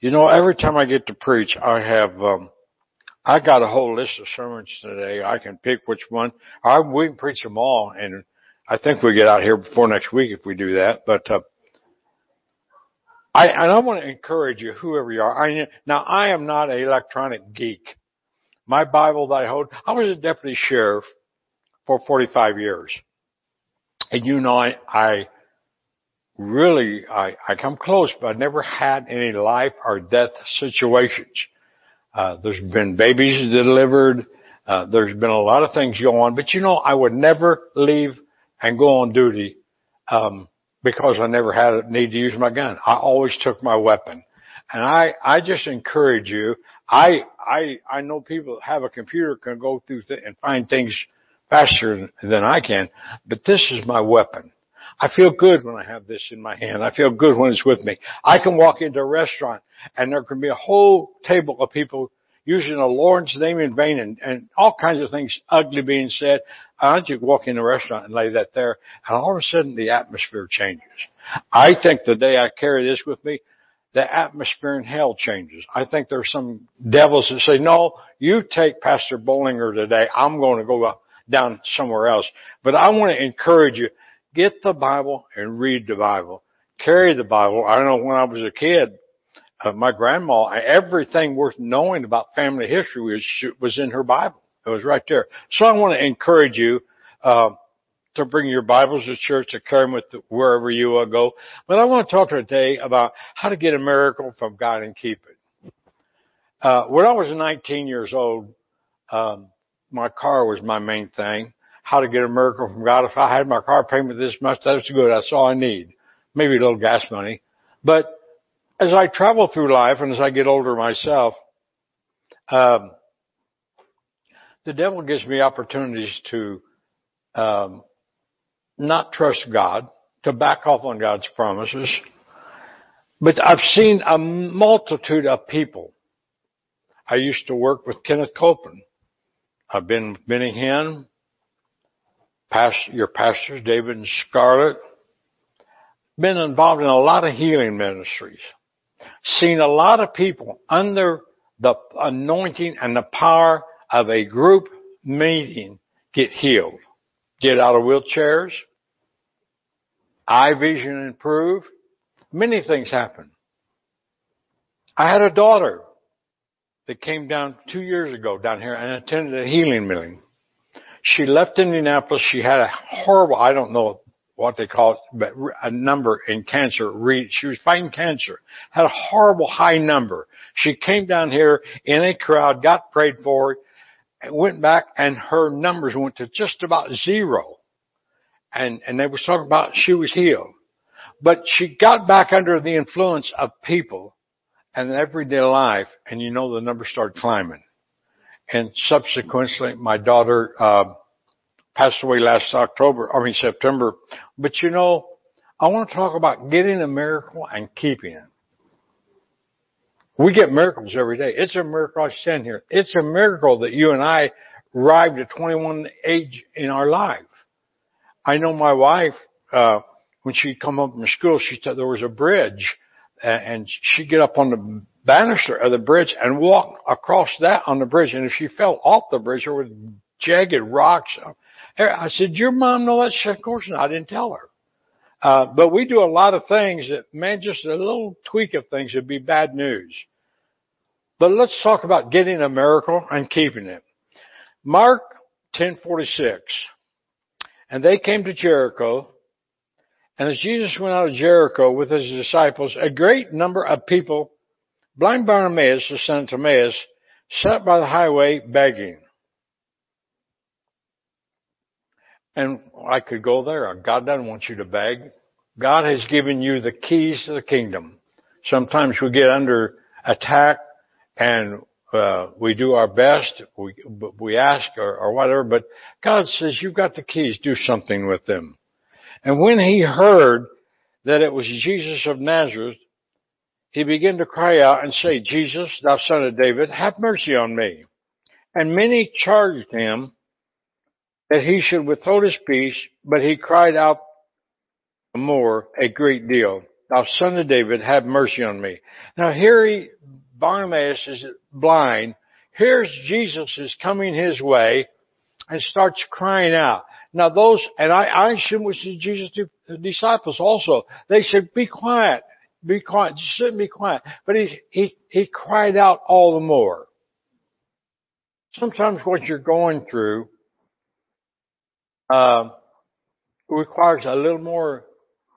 You know, every time I get to preach, I have, um, I got a whole list of sermons today. I can pick which one. I, we can preach them all, and I think we get out here before next week if we do that. But uh, I and I want to encourage you, whoever you are. I now I am not an electronic geek. My Bible that I hold, I was a deputy sheriff for 45 years, and you know I I really I I come close, but I never had any life or death situations. Uh, there's been babies delivered. Uh, there's been a lot of things go on, but you know, I would never leave and go on duty, um, because I never had a need to use my gun. I always took my weapon. And I, I just encourage you. I, I, I know people that have a computer can go through th- and find things faster than I can, but this is my weapon. I feel good when I have this in my hand. I feel good when it's with me. I can walk into a restaurant and there can be a whole table of people using the Lord's name in vain and, and all kinds of things ugly being said. I don't just walk in a restaurant and lay that there and all of a sudden the atmosphere changes. I think the day I carry this with me, the atmosphere in hell changes. I think there's some devils that say, no, you take Pastor Bollinger today. I'm going to go down somewhere else. But I want to encourage you, Get the Bible and read the Bible. Carry the Bible. I know when I was a kid, uh, my grandma, everything worth knowing about family history was, was in her Bible. It was right there. So I want to encourage you, uh, to bring your Bibles to church, to carry them with the, wherever you uh, go. But I want to talk today about how to get a miracle from God and keep it. Uh, when I was 19 years old, um, my car was my main thing how to get a miracle from God. If I had my car payment this much, that's good. That's all I need. Maybe a little gas money. But as I travel through life and as I get older myself, um, the devil gives me opportunities to um, not trust God, to back off on God's promises. But I've seen a multitude of people. I used to work with Kenneth Copeland. I've been with Benny Hinn past, your pastors, David and Scarlett, been involved in a lot of healing ministries, seen a lot of people under the anointing and the power of a group meeting get healed, get out of wheelchairs, eye vision improve, many things happen. I had a daughter that came down two years ago down here and attended a healing meeting. She left Indianapolis. She had a horrible, I don't know what they call it, but a number in cancer. She was fighting cancer. Had a horrible high number. She came down here in a crowd, got prayed for, and went back and her numbers went to just about zero. And, and they were talking about she was healed. But she got back under the influence of people and everyday life and you know the numbers started climbing and subsequently my daughter uh, passed away last October, I mean September. But you know, I want to talk about getting a miracle and keeping it. We get miracles every day. It's a miracle I stand here. It's a miracle that you and I arrived at 21 age in our life. I know my wife, uh, when she'd come up from school, she said there was a bridge and she'd get up on the banister of the bridge and walk across that on the bridge. And if she fell off the bridge, there were jagged rocks. I said, your mom know that? She said, of course not. I didn't tell her. Uh, but we do a lot of things that, man, just a little tweak of things would be bad news. But let's talk about getting a miracle and keeping it. Mark 1046. And they came to Jericho and as Jesus went out of Jericho with his disciples, a great number of people, blind Bartimaeus, the son of Timaeus, sat by the highway begging. And I could go there. God doesn't want you to beg. God has given you the keys to the kingdom. Sometimes we get under attack and uh, we do our best, we, we ask or, or whatever, but God says, you've got the keys, do something with them. And when he heard that it was Jesus of Nazareth, he began to cry out and say, Jesus, thou son of David, have mercy on me. And many charged him that he should withhold his peace, but he cried out more a great deal, thou son of David, have mercy on me. Now here he, Bartimaeus is blind. Here's Jesus is coming his way and starts crying out. Now those, and I, I assume is Jesus' disciples also. They said, be quiet, be quiet, sit and be quiet. But he, he, he cried out all the more. Sometimes what you're going through, uh, requires a little more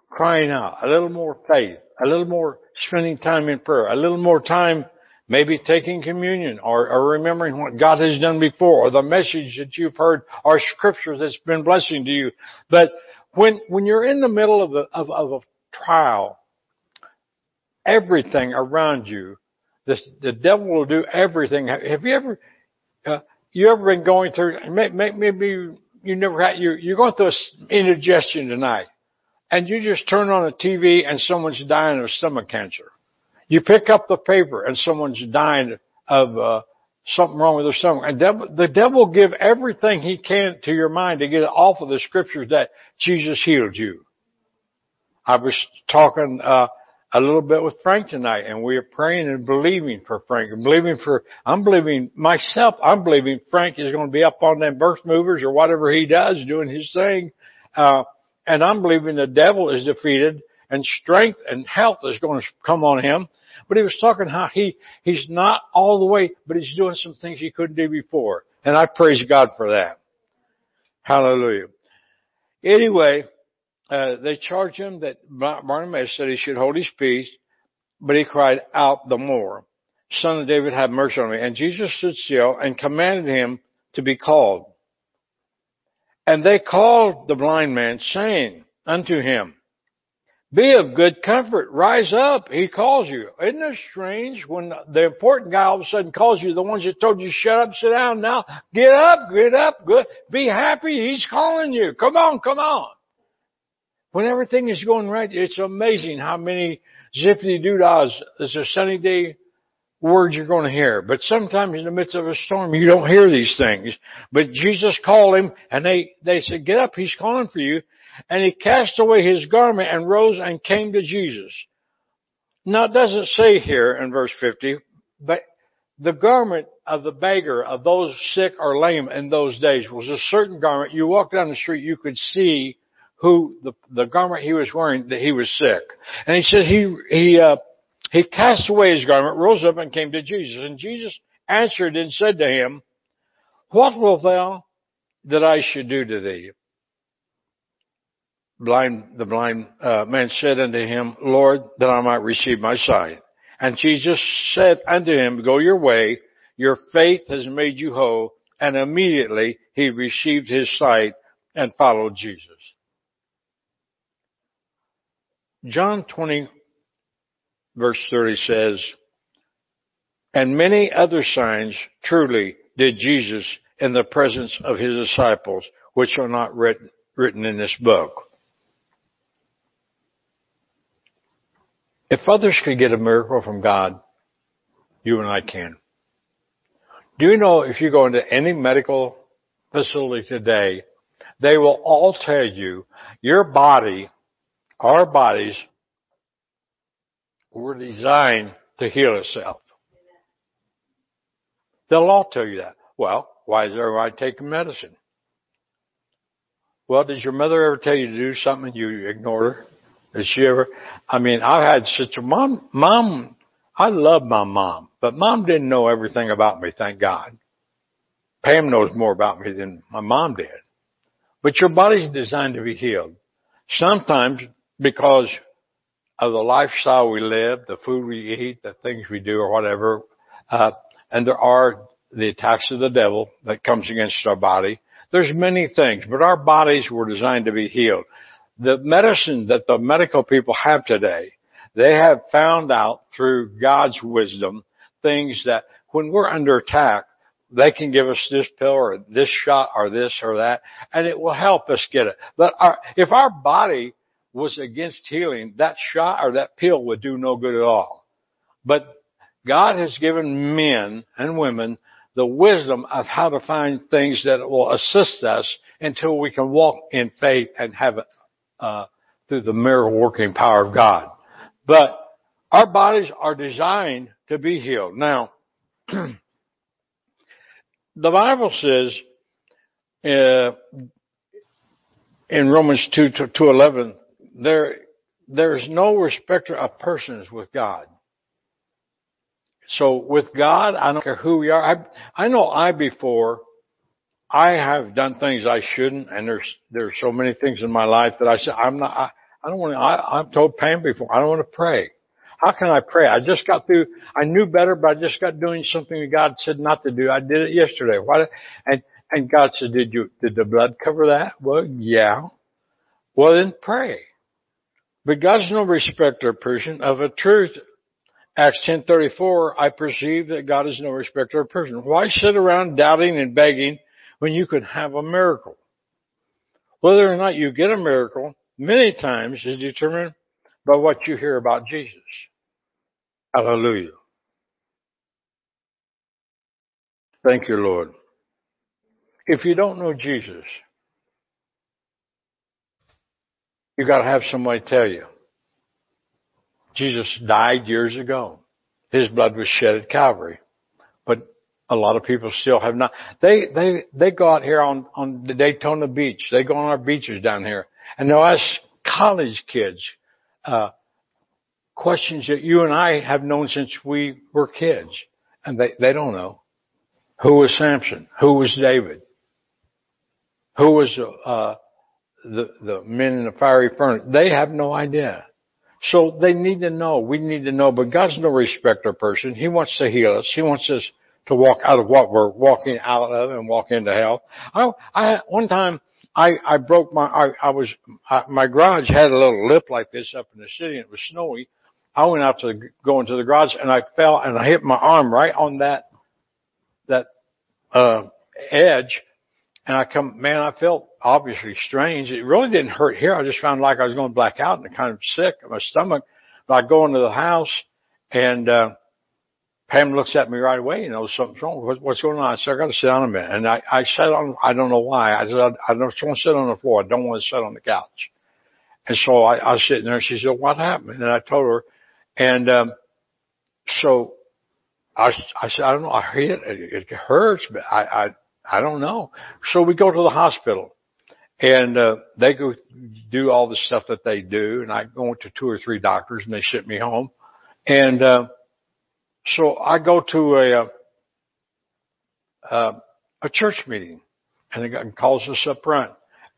crying out, a little more faith, a little more spending time in prayer, a little more time maybe taking communion or, or, remembering what God has done before or the message that you've heard or scripture that's been blessing to you. But when, when you're in the middle of a, of, of a trial, everything around you, this, the devil will do everything. Have you ever, uh, you ever been going through, maybe you never had, you're, you're going through indigestion tonight and you just turn on a TV and someone's dying of stomach cancer. You pick up the paper and someone's dying of uh, something wrong with their stomach. And devil, the devil will give everything he can to your mind to get it off of the scriptures that Jesus healed you. I was talking uh, a little bit with Frank tonight, and we are praying and believing for Frank. And believing for, I'm believing myself. I'm believing Frank is going to be up on them birth movers or whatever he does, doing his thing. Uh, and I'm believing the devil is defeated and strength and health is going to come on him. But he was talking how he, he's not all the way, but he's doing some things he couldn't do before. And I praise God for that. Hallelujah. Anyway, uh, they charged him that Barnabas said he should hold his peace, but he cried out the more, Son of David, have mercy on me. And Jesus stood still and commanded him to be called. And they called the blind man, saying unto him, Be of good comfort, rise up, he calls you. Isn't it strange when the important guy all of a sudden calls you, the ones that told you shut up, sit down now, get up, get up, good, be happy, he's calling you. Come on, come on. When everything is going right, it's amazing how many zippity doodahs. It's a sunny day words you're going to hear. But sometimes in the midst of a storm, you don't hear these things. But Jesus called him and they, they said, get up, he's calling for you. And he cast away his garment and rose and came to Jesus. Now it doesn't say here in verse 50, but the garment of the beggar, of those sick or lame in those days was a certain garment. You walk down the street, you could see who the, the garment he was wearing that he was sick. And he said he, he, uh, he cast away his garment, rose up and came to Jesus. And Jesus answered and said to him, What wilt thou that I should do to thee? Blind, the blind uh, man said unto him, Lord, that I might receive my sight. And Jesus said unto him, Go your way, your faith has made you whole. And immediately he received his sight and followed Jesus. John 20, verse 30 says, And many other signs truly did Jesus in the presence of his disciples, which are not written, written in this book. If others could get a miracle from God, you and I can. Do you know if you go into any medical facility today, they will all tell you your body, our bodies were designed to heal itself. They'll all tell you that. Well, why is everybody taking medicine? Well, did your mother ever tell you to do something and you ignored her? Did she ever? I mean, I've had such a mom, mom, I love my mom, but mom didn't know everything about me, thank God. Pam knows more about me than my mom did. But your body's designed to be healed. Sometimes because of the lifestyle we live, the food we eat, the things we do or whatever. Uh, and there are the attacks of the devil that comes against our body. There's many things, but our bodies were designed to be healed. The medicine that the medical people have today, they have found out through God's wisdom things that when we're under attack, they can give us this pill or this shot or this or that, and it will help us get it. But our, if our body was against healing, that shot or that pill would do no good at all. But God has given men and women the wisdom of how to find things that will assist us until we can walk in faith and have it uh, through the miracle working power of God. But our bodies are designed to be healed. Now, the Bible says uh, in Romans 2 to 11, there, there's no respecter of persons with God. So with God, I don't care who we are. I, I know I before, I have done things I shouldn't, and there's there's so many things in my life that I said I'm not. I, I don't want to. I, I've told Pam before. I don't want to pray. How can I pray? I just got through. I knew better, but I just got doing something that God said not to do. I did it yesterday. Why? And and God said, "Did you? Did the blood cover that?" Well, yeah. Well, then pray. But God's no respecter of person. Of a truth, Acts 10:34, I perceive that God is no respecter of person. Why sit around doubting and begging when you could have a miracle? Whether or not you get a miracle, many times is determined by what you hear about Jesus. Hallelujah. Thank you, Lord. If you don't know Jesus, you gotta have somebody tell you. Jesus died years ago. His blood was shed at Calvary. But a lot of people still have not. They, they, they go out here on, on the Daytona beach. They go on our beaches down here and they'll ask college kids, uh, questions that you and I have known since we were kids. And they, they don't know. Who was Samson? Who was David? Who was, uh, the, the men in the fiery furnace? They have no idea. So they need to know. We need to know. But God's no respecter of person. He wants to heal us. He wants us to walk out of what we're walking out of and walk into hell. I, I one time I, I broke my, I, I was, I, my garage had a little lip like this up in the city and it was snowy. I went out to go into the garage and I fell and I hit my arm right on that, that, uh, edge. And I come, man, I felt obviously strange. It really didn't hurt here. I just found like I was going to black out and kind of sick in my stomach. But I go into the house and, uh, Pam looks at me right away, you know, something's wrong. What, what's going on? I said, I got to sit down a minute. And I, I sat on, I don't know why. I said, I, I don't want to sit on the floor. I don't want to sit on the couch. And so I, I was sitting there and she said, what happened? And I told her, and, um, so I, I said, I don't know. I hit it. It hurts, but I, I, I don't know. So we go to the hospital and, uh, they go do all the stuff that they do. And I go to two or three doctors and they sent me home. And, uh, so I go to a, uh, a church meeting and the guy calls us up front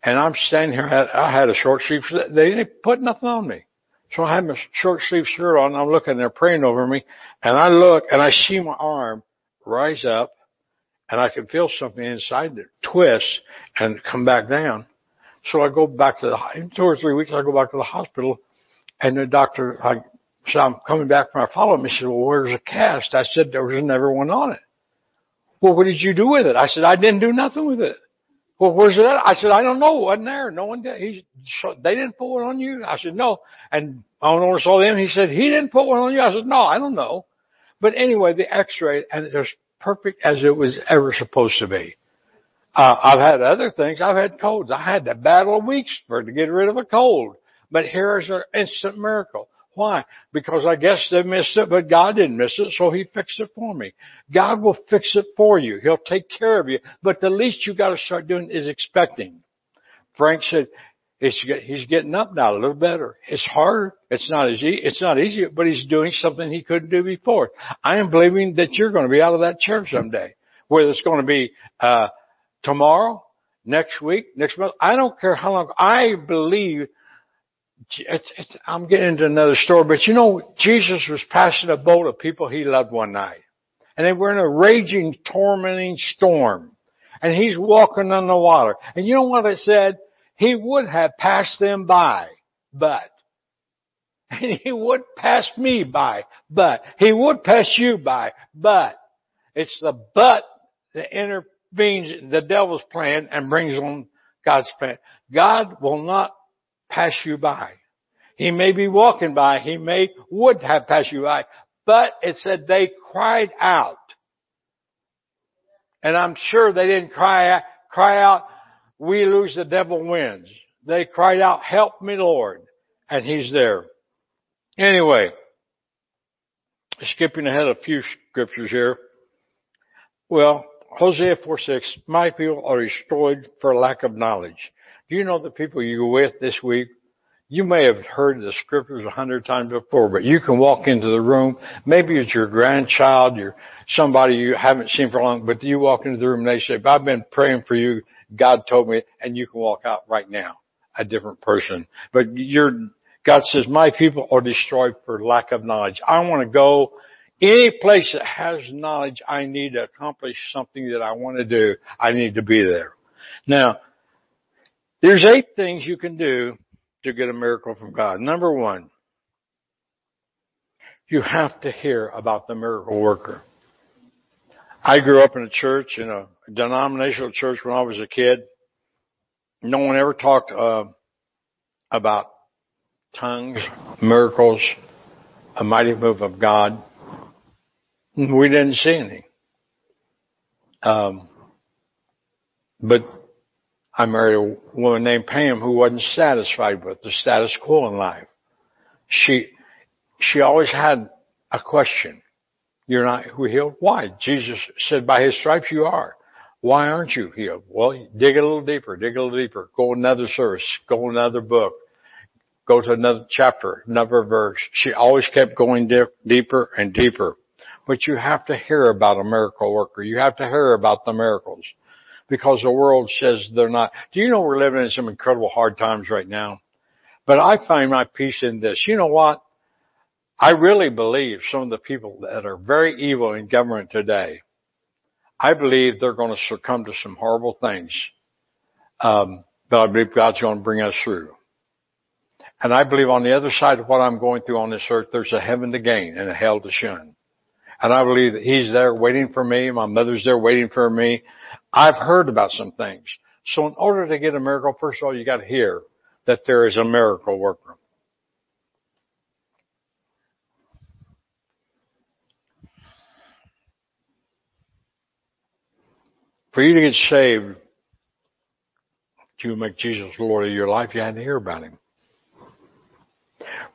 and I'm standing here. I had a short sleeve. They didn't put nothing on me. So I had my short sleeve shirt on. I'm looking, they're praying over me and I look and I see my arm rise up and I can feel something inside that twists and come back down. So I go back to the, in two or three weeks, I go back to the hospital and the doctor, I so I'm coming back from my follow-up. He said, well, where's the cast? I said, there was never one on it. Well, what did you do with it? I said, I didn't do nothing with it. Well, where's it at? I said, I don't know. It wasn't there. No one did. He, they didn't put one on you. I said, no. And I don't know saw them. He said, he didn't put one on you. I said, no, I don't know. But anyway, the x-ray, and was perfect as it was ever supposed to be. Uh, I've had other things. I've had colds. I had to battle weeks for to get rid of a cold. But here's an instant miracle. Why? Because I guess they missed it, but God didn't miss it, so He fixed it for me. God will fix it for you. He'll take care of you. But the least you gotta start doing is expecting. Frank said, he's getting up now a little better. It's harder. It's not easy. It's not easy, but he's doing something he couldn't do before. I am believing that you're going to be out of that chair someday. Whether it's going to be, uh, tomorrow, next week, next month. I don't care how long. I believe it's, it's, I'm getting into another story, but you know, Jesus was passing a boat of people he loved one night. And they were in a raging, tormenting storm. And he's walking on the water. And you know what it said? He would have passed them by, but. And he would pass me by, but. He would pass you by, but. It's the but that intervenes the devil's plan and brings on God's plan. God will not pass you by. He may be walking by. He may would have passed you by. But it said they cried out. And I'm sure they didn't cry, cry out, we lose, the devil wins. They cried out, help me Lord. And he's there. Anyway, skipping ahead a few scriptures here. Well, Hosea 4 6, my people are destroyed for lack of knowledge. Do you know the people you were with this week? You may have heard the scriptures a hundred times before, but you can walk into the room. Maybe it's your grandchild, you're somebody you haven't seen for long, but you walk into the room and they say, I've been praying for you. God told me, and you can walk out right now, a different person. But you're, God says, my people are destroyed for lack of knowledge. I want to go any place that has knowledge, I need to accomplish something that I want to do. I need to be there. Now, there's eight things you can do to get a miracle from God. Number one, you have to hear about the miracle worker. I grew up in a church, in a denominational church when I was a kid. No one ever talked uh, about tongues, miracles, a mighty move of God. We didn't see any. Um, but I married a woman named Pam who wasn't satisfied with the status quo in life. She, she always had a question. You're not who healed? Why? Jesus said by his stripes you are. Why aren't you healed? Well, dig a little deeper, dig a little deeper. Go another service, go another book, go to another chapter, another verse. She always kept going deeper and deeper. But you have to hear about a miracle worker. You have to hear about the miracles because the world says they're not. Do you know we're living in some incredible hard times right now? But I find my peace in this. You know what? I really believe some of the people that are very evil in government today, I believe they're going to succumb to some horrible things. Um, but I believe God's going to bring us through. And I believe on the other side of what I'm going through on this earth, there's a heaven to gain and a hell to shun. And I believe that he's there waiting for me. My mother's there waiting for me. I've heard about some things. So in order to get a miracle, first of all, you got to hear that there is a miracle worker. For you to get saved, to make Jesus Lord of your life, you had to hear about him.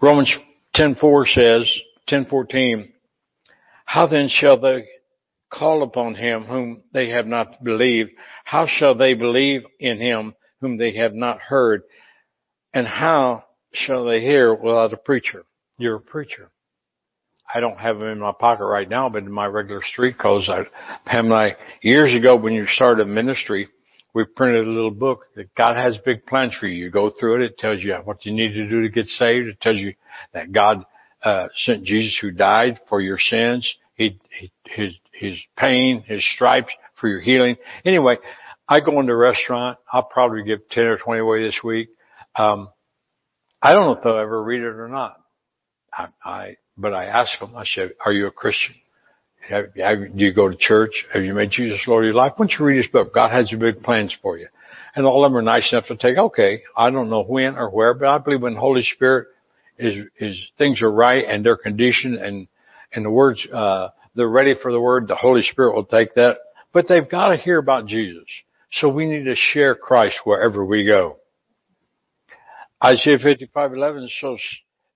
Romans 10:4 says, 10:14, how then shall they call upon him whom they have not believed? How shall they believe in him whom they have not heard? And how shall they hear without a preacher? You're a preacher. I don't have them in my pocket right now, but in my regular street clothes, I, Pamela, years ago when you started ministry, we printed a little book that God has big plans for you. You go through it. It tells you what you need to do to get saved. It tells you that God uh, sent Jesus who died for your sins. He, his, his pain, his stripes for your healing. Anyway, I go into a restaurant. I'll probably give 10 or 20 away this week. Um, I don't know if they'll ever read it or not. I, I, but I ask them, I say, are you a Christian? Have, have, do you go to church? Have you made Jesus Lord of your life? Don't you read his book? God has big plans for you. And all of them are nice enough to take, okay, I don't know when or where, but I believe when the Holy Spirit is, is things are right and they're conditioned and, and the words, uh, they're ready for the word, the Holy Spirit will take that. But they've got to hear about Jesus. So we need to share Christ wherever we go. Isaiah 55:11 so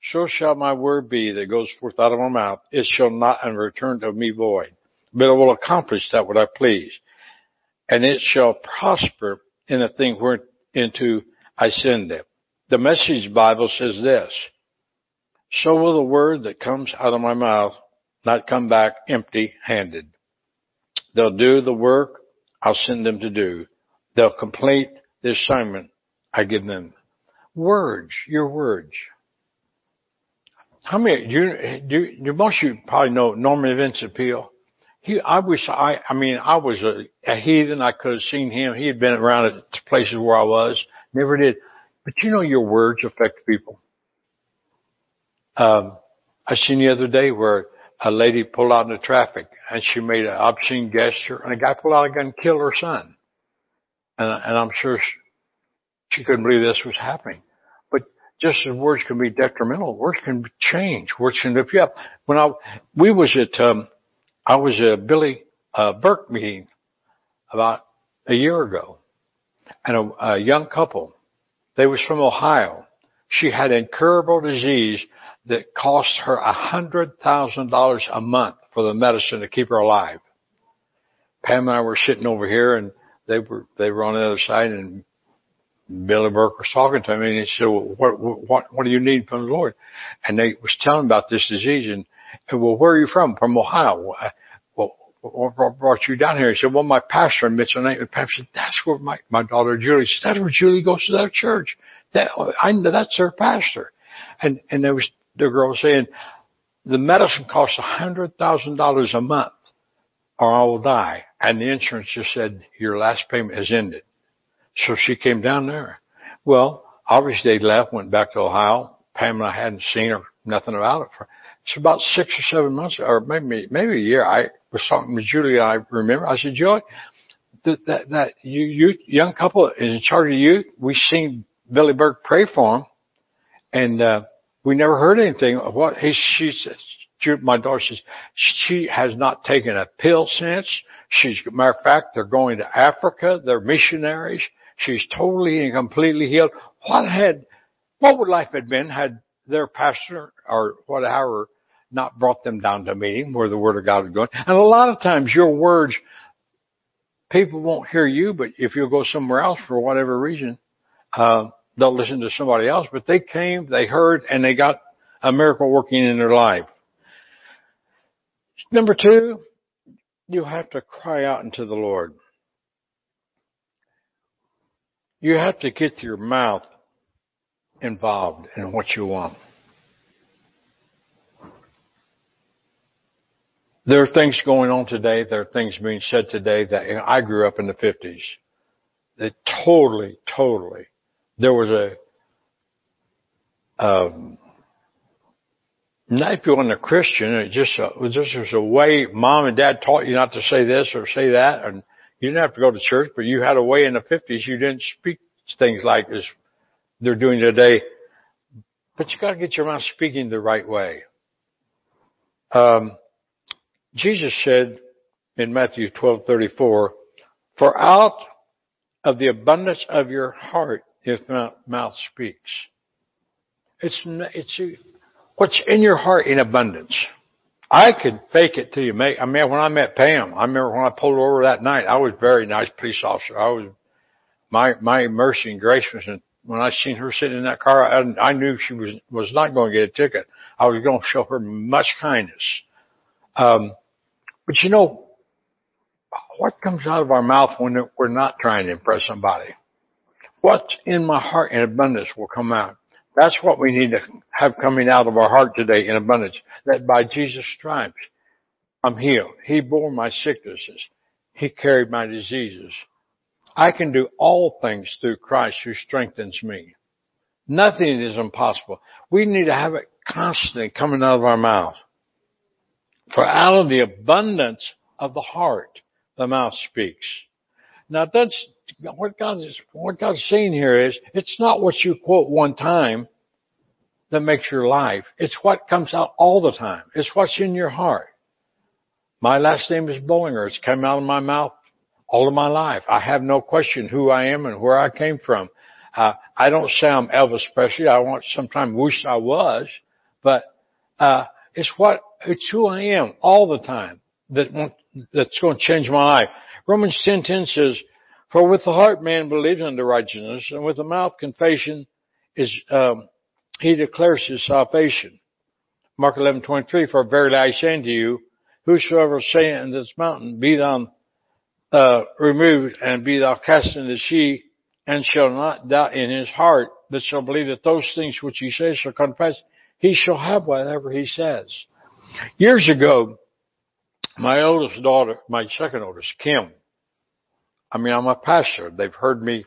so shall my word be that goes forth out of my mouth it shall not and return to me void but it will accomplish that what I please and it shall prosper in the thing whereunto I send it. The message Bible says this so will the word that comes out of my mouth not come back empty handed. They'll do the work I'll send them to do. They'll complete the assignment I give them. Words, your words. How many, do you, do, do most of you probably know Norman Vincent Peale? He, I wish I, I mean, I was a, a heathen. I could have seen him. He had been around at places where I was. Never did. But you know your words affect people. Um, I seen the other day where a lady pulled out in the traffic and she made an obscene gesture and a guy pulled out a gun and killed her son. And, and I'm sure she, she couldn't believe this was happening. But just as words can be detrimental, words can change. Words can lift you up. When I, we was at, um, I was at a Billy, uh, Burke meeting about a year ago and a, a young couple, they was from Ohio. She had incurable disease that cost her a hundred thousand dollars a month for the medicine to keep her alive. Pam and I were sitting over here and they were, they were on the other side and Billy Burke was talking to me and he said, well, what, what, what do you need from the Lord? And they was telling about this disease and, and well, where are you from? From Ohio. Well, what brought you down here? He said, well, my pastor Mitchell Pastor said, that's where my, my daughter Julie said, that's where Julie goes to that church. That, I, that's her pastor. And, and there was the girl saying, the medicine costs a hundred thousand dollars a month or I will die. And the insurance just said, your last payment has ended. So she came down there. Well, obviously they left, went back to Ohio. Pamela hadn't seen her, nothing about it. For, it's about six or seven months, or maybe maybe a year. I was talking with Julie. I remember. I said, Joy, that that, that you, youth, young couple is in charge of youth. We seen Billy Burke pray for him, and uh, we never heard anything of what he. She says, my daughter says she has not taken a pill since. She's matter of fact, they're going to Africa. They're missionaries. She's totally and completely healed. What had, what would life have been had their pastor or whatever not brought them down to meeting where the word of God is going? And a lot of times your words, people won't hear you, but if you go somewhere else for whatever reason, uh, they'll listen to somebody else. But they came, they heard, and they got a miracle working in their life. Number two, you have to cry out into the Lord. You have to get your mouth involved in what you want. There are things going on today. There are things being said today that I grew up in the 50s. That totally, totally, there was a, um, not if you weren't a Christian, it just, uh, just was a way mom and dad taught you not to say this or say that. And you didn't have to go to church, but you had a way in the 50s you didn't speak things like as they're doing today. But you gotta get your mouth speaking the right way. Um, Jesus said in Matthew 12:34, "For out of the abundance of your heart your mouth speaks." It's it's what's in your heart in abundance. I could fake it till you make. I mean, when I met Pam, I remember when I pulled over that night. I was a very nice police officer. I was my my mercy and grace was in, when I seen her sitting in that car. I, I knew she was was not going to get a ticket. I was going to show her much kindness. Um, but you know, what comes out of our mouth when we're not trying to impress somebody? What's in my heart in abundance will come out. That's what we need to have coming out of our heart today in abundance. That by Jesus' stripes, I'm healed. He bore my sicknesses. He carried my diseases. I can do all things through Christ who strengthens me. Nothing is impossible. We need to have it constantly coming out of our mouth. For out of the abundance of the heart, the mouth speaks. Now that's what God is, what God's saying here is, it's not what you quote one time that makes your life. It's what comes out all the time. It's what's in your heart. My last name is Bollinger. It's come out of my mouth all of my life. I have no question who I am and where I came from. Uh, I don't say I'm Elvis Presley. I want sometimes wish I was, but uh, it's what it's who I am all the time that that's going to change my life. Romans ten ten says, "For with the heart man believes unto righteousness, and with the mouth confession is um, he declares his salvation." Mark eleven twenty three. For verily I say unto you, whosoever saith in this mountain, be thou uh, removed and be thou cast into the sea and shall not doubt in his heart, but shall believe that those things which he says shall come to pass, he shall have whatever he says. Years ago, my oldest daughter, my second oldest, Kim, I mean, I'm a pastor. They've heard me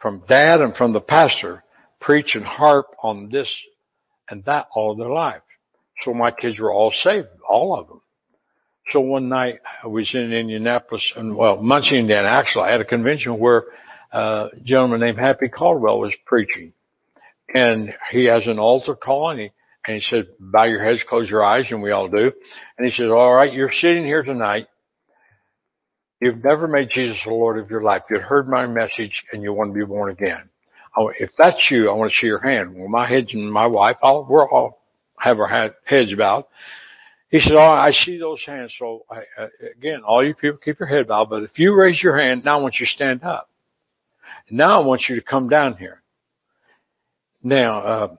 from dad and from the pastor preach and harp on this and that all their life. So my kids were all saved, all of them. So one night I was in Indianapolis and well, Muncie, Indiana, actually, I had a convention where a gentleman named Happy Caldwell was preaching. And he has an altar call and he, and he said, bow your heads, close your eyes, and we all do. And he said, all right, you're sitting here tonight. You've never made Jesus the Lord of your life. You've heard my message and you want to be born again. if that's you, I want to see your hand. Well, my head and my wife, all, we're all have our heads about. He said, oh, I see those hands. So I, uh, again, all you people keep your head bowed, but if you raise your hand, now I want you to stand up. Now I want you to come down here. Now, uh,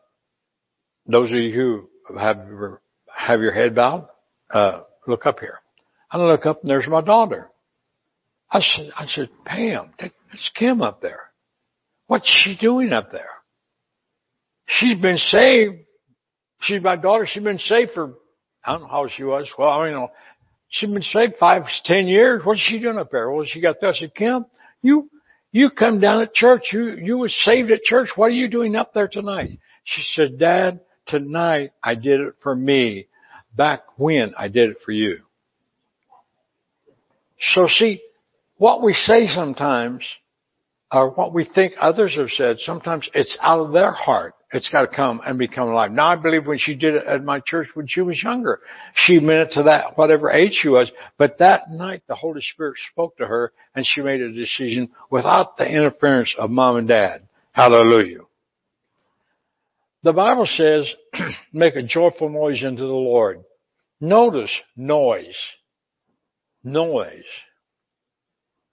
those of you who have have your head bowed, uh, look up here. I look up and there's my daughter. I said, I said, Pam, that's Kim up there. What's she doing up there? She's been saved. She's my daughter. She's been saved for, I don't know how she was. Well, I mean, she's been saved five, ten years. What's she doing up there? Well, she got there. I said, Kim, you, you come down at church. You, you was saved at church. What are you doing up there tonight? She said, Dad, tonight I did it for me. Back when I did it for you. So see, what we say sometimes, or what we think others have said, sometimes it's out of their heart. It's got to come and become alive. Now I believe when she did it at my church when she was younger, she meant it to that whatever age she was. But that night the Holy Spirit spoke to her and she made a decision without the interference of mom and dad. Hallelujah. The Bible says, make a joyful noise unto the Lord. Notice noise. Noise.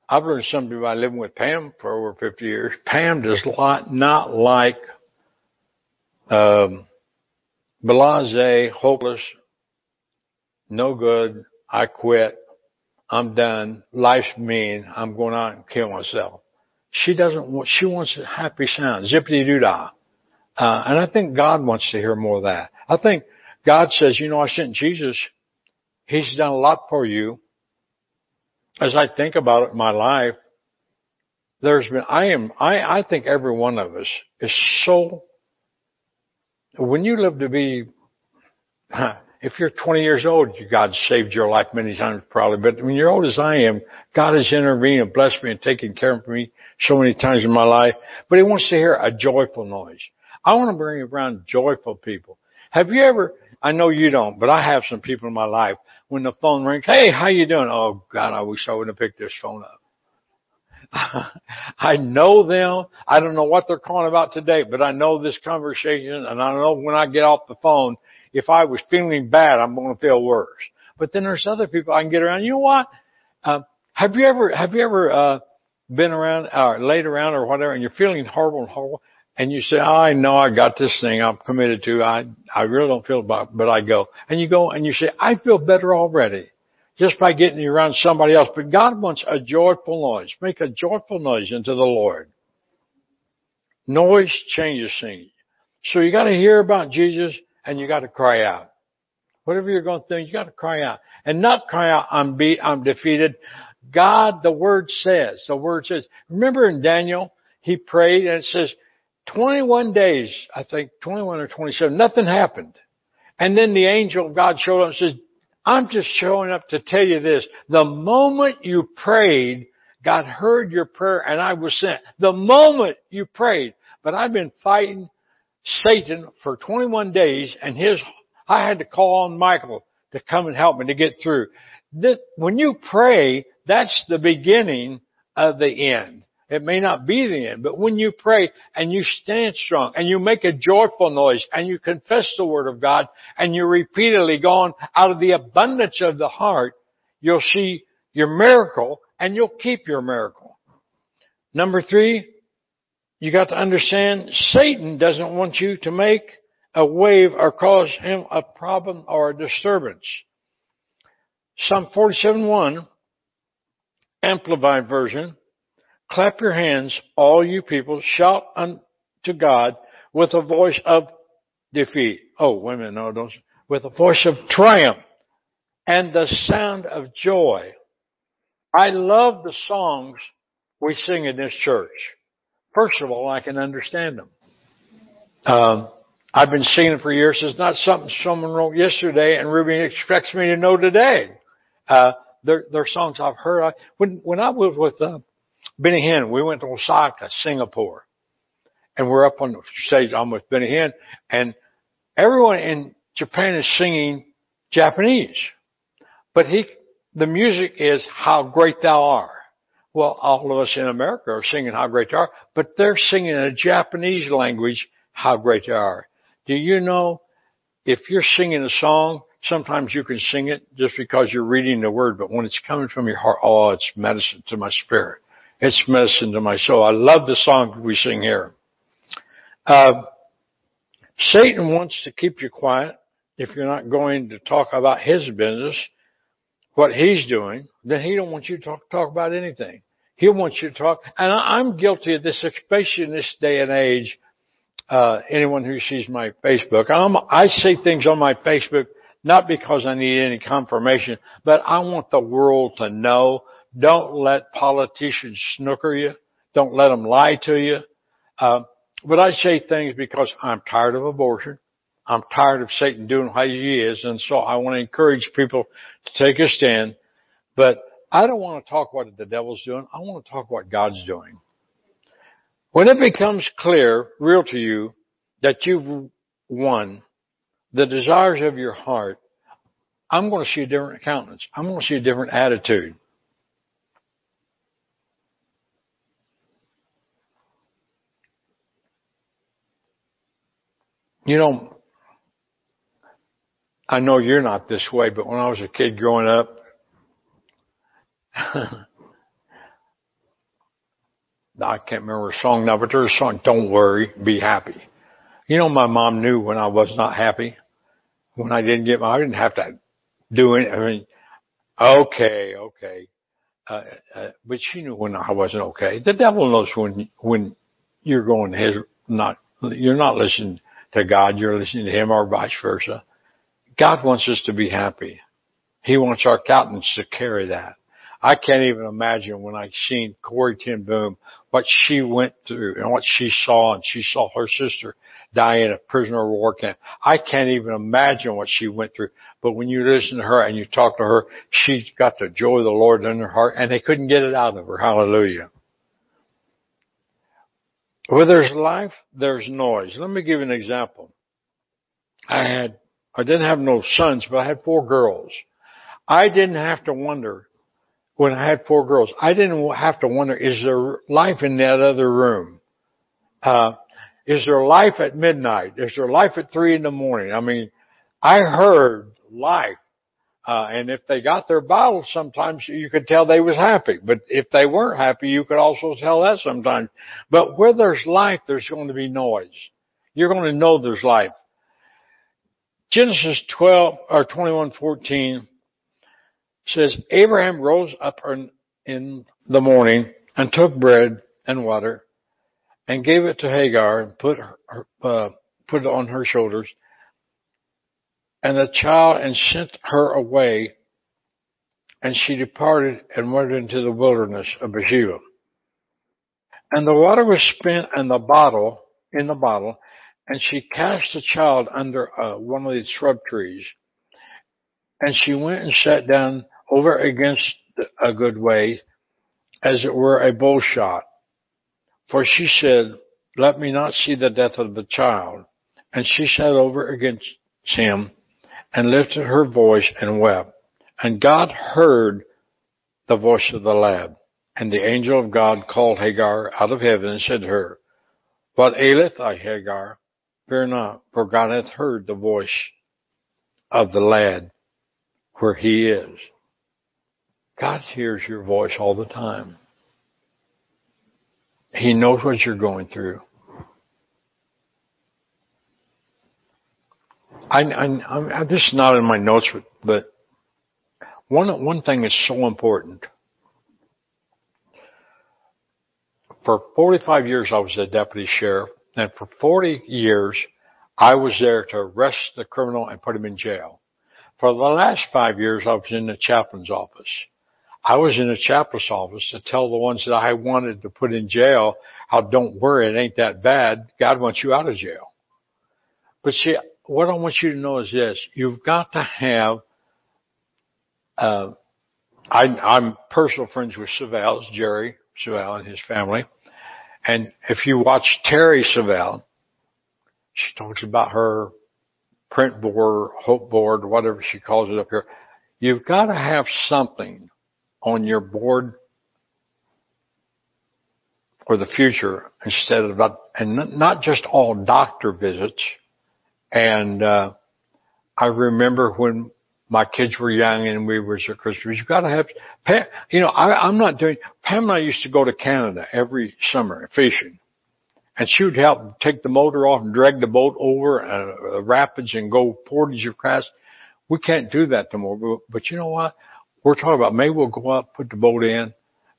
I've learned something by living with Pam for over 50 years. Pam does not like um, blase, hopeless, no good, I quit, I'm done, life's mean, I'm going out and kill myself. She doesn't want, she wants a happy sound, zippity doo dah. Uh, and I think God wants to hear more of that. I think God says, you know, I sent Jesus. He's done a lot for you as I think about it my life, there's been, I am, I, I think every one of us is so, when you live to be, if you're 20 years old, God saved your life many times probably, but when you're old as I am, God has intervened and blessed me and taken care of me so many times in my life, but He wants to hear a joyful noise. I want to bring around joyful people. Have you ever, I know you don't, but I have some people in my life when the phone rings, hey, how you doing? Oh God, I wish I wouldn't have picked this phone up. I know them. I don't know what they're calling about today, but I know this conversation and I know when I get off the phone, if I was feeling bad, I'm going to feel worse. But then there's other people I can get around. You know what? Uh, have you ever, have you ever, uh, been around or laid around or whatever and you're feeling horrible and horrible and you say, I know I got this thing I'm committed to. I, I really don't feel about, but I go. And you go and you say, I feel better already just by getting around somebody else. But God wants a joyful noise. Make a joyful noise unto the Lord. Noise changes things. So you gotta hear about Jesus and you gotta cry out. Whatever you're going through, you gotta cry out. And not cry out, I'm beat, I'm defeated. God, the word says, the word says, remember in Daniel, he prayed and it says, 21 days, I think 21 or 27, nothing happened. And then the angel of God showed up and says, I'm just showing up to tell you this. The moment you prayed, God heard your prayer and I was sent. The moment you prayed. But I've been fighting Satan for 21 days and his, I had to call on Michael to come and help me to get through. This, when you pray, that's the beginning of the end. It may not be the end, but when you pray and you stand strong and you make a joyful noise and you confess the word of God and you repeatedly go on out of the abundance of the heart, you'll see your miracle and you'll keep your miracle. Number three, you got to understand Satan doesn't want you to make a wave or cause him a problem or a disturbance. Psalm 47:1, Amplified Version, Clap your hands, all you people. Shout unto God with a voice of defeat. Oh, women. No, don't. With a voice of triumph and the sound of joy. I love the songs we sing in this church. First of all, I can understand them. Um, I've been singing for years. It's not something someone wrote yesterday and Ruby expects me to know today. Uh, they're, they're songs I've heard. I, when, when I was with, uh, Benny Hinn, we went to Osaka, Singapore, and we're up on the stage I'm with Benny Hinn, and everyone in Japan is singing Japanese. But he, the music is how great thou art. Well, all of us in America are singing how great Thou are, but they're singing in a Japanese language how great Thou are. Do you know if you're singing a song, sometimes you can sing it just because you're reading the word, but when it's coming from your heart, oh, it's medicine to my spirit. It's medicine to my soul. I love the song we sing here. Uh, Satan wants to keep you quiet if you're not going to talk about his business, what he's doing, then he don't want you to talk, talk about anything. He wants you to talk, and I'm guilty of this, especially in this day and age. Uh, anyone who sees my Facebook, I'm, I say things on my Facebook not because I need any confirmation, but I want the world to know. Don't let politicians snooker you. Don't let them lie to you. Uh, but I say things because I'm tired of abortion. I'm tired of Satan doing what he is, and so I want to encourage people to take a stand. But I don't want to talk what the devil's doing. I want to talk what God's doing. When it becomes clear, real to you, that you've won the desires of your heart, I'm going to see a different countenance. I'm going to see a different attitude. You know, I know you're not this way, but when I was a kid growing up, I can't remember a song now, but there's a song, Don't Worry, Be Happy. You know, my mom knew when I was not happy. When I didn't get my, I didn't have to do it. I mean, okay, okay. Uh, uh, but she knew when I wasn't okay. The devil knows when, when you're going his, not, you're not listening to God, you're listening to him or vice versa. God wants us to be happy. He wants our countenance to carry that. I can't even imagine when I seen Corrie ten Boom, what she went through and what she saw and she saw her sister die in a prisoner of war camp. I can't even imagine what she went through. But when you listen to her and you talk to her, she's got the joy of the Lord in her heart and they couldn't get it out of her. Hallelujah. Where there's life, there's noise. Let me give you an example. I had I didn't have no sons, but I had four girls. I didn't have to wonder when I had four girls. I didn't have to wonder, is there life in that other room? Uh, is there life at midnight? Is there life at three in the morning? I mean, I heard life. Uh, and if they got their bottle, sometimes you could tell they was happy. But if they weren't happy, you could also tell that sometimes. But where there's life, there's going to be noise. You're going to know there's life. Genesis 12 or 21:14 says Abraham rose up in the morning and took bread and water and gave it to Hagar and put her, uh, put it on her shoulders and the child and sent her away and she departed and went into the wilderness of Beersheba. And the water was spent in the bottle, in the bottle, and she cast the child under uh, one of the shrub trees. And she went and sat down over against a good way, as it were a bow shot. For she said, let me not see the death of the child. And she sat over against him and lifted her voice and wept. And God heard the voice of the lad. And the angel of God called Hagar out of heaven and said to her, What aileth thy Hagar? Fear not, for God hath heard the voice of the lad where he is. God hears your voice all the time. He knows what you're going through. I, I, I, this is not in my notes, but one, one thing is so important. For 45 years, I was a deputy sheriff. And for 40 years, I was there to arrest the criminal and put him in jail. For the last five years, I was in the chaplain's office. I was in the chaplain's office to tell the ones that I wanted to put in jail how don't worry, it ain't that bad. God wants you out of jail. But see, what I want you to know is this. You've got to have, uh, I, I'm personal friends with Savelle, Jerry Savelle and his family. And if you watch Terri Savelle, she talks about her print board, hope board, whatever she calls it up here. You've got to have something on your board for the future instead of, and not just all doctor visits. And, uh, I remember when my kids were young and we were at Christmas, you gotta have, you know, I, I'm not doing, Pam and I used to go to Canada every summer fishing. And she would help take the motor off and drag the boat over uh, the rapids and go portage across. We can't do that anymore. But, but you know what? We're talking about maybe we'll go up, put the boat in,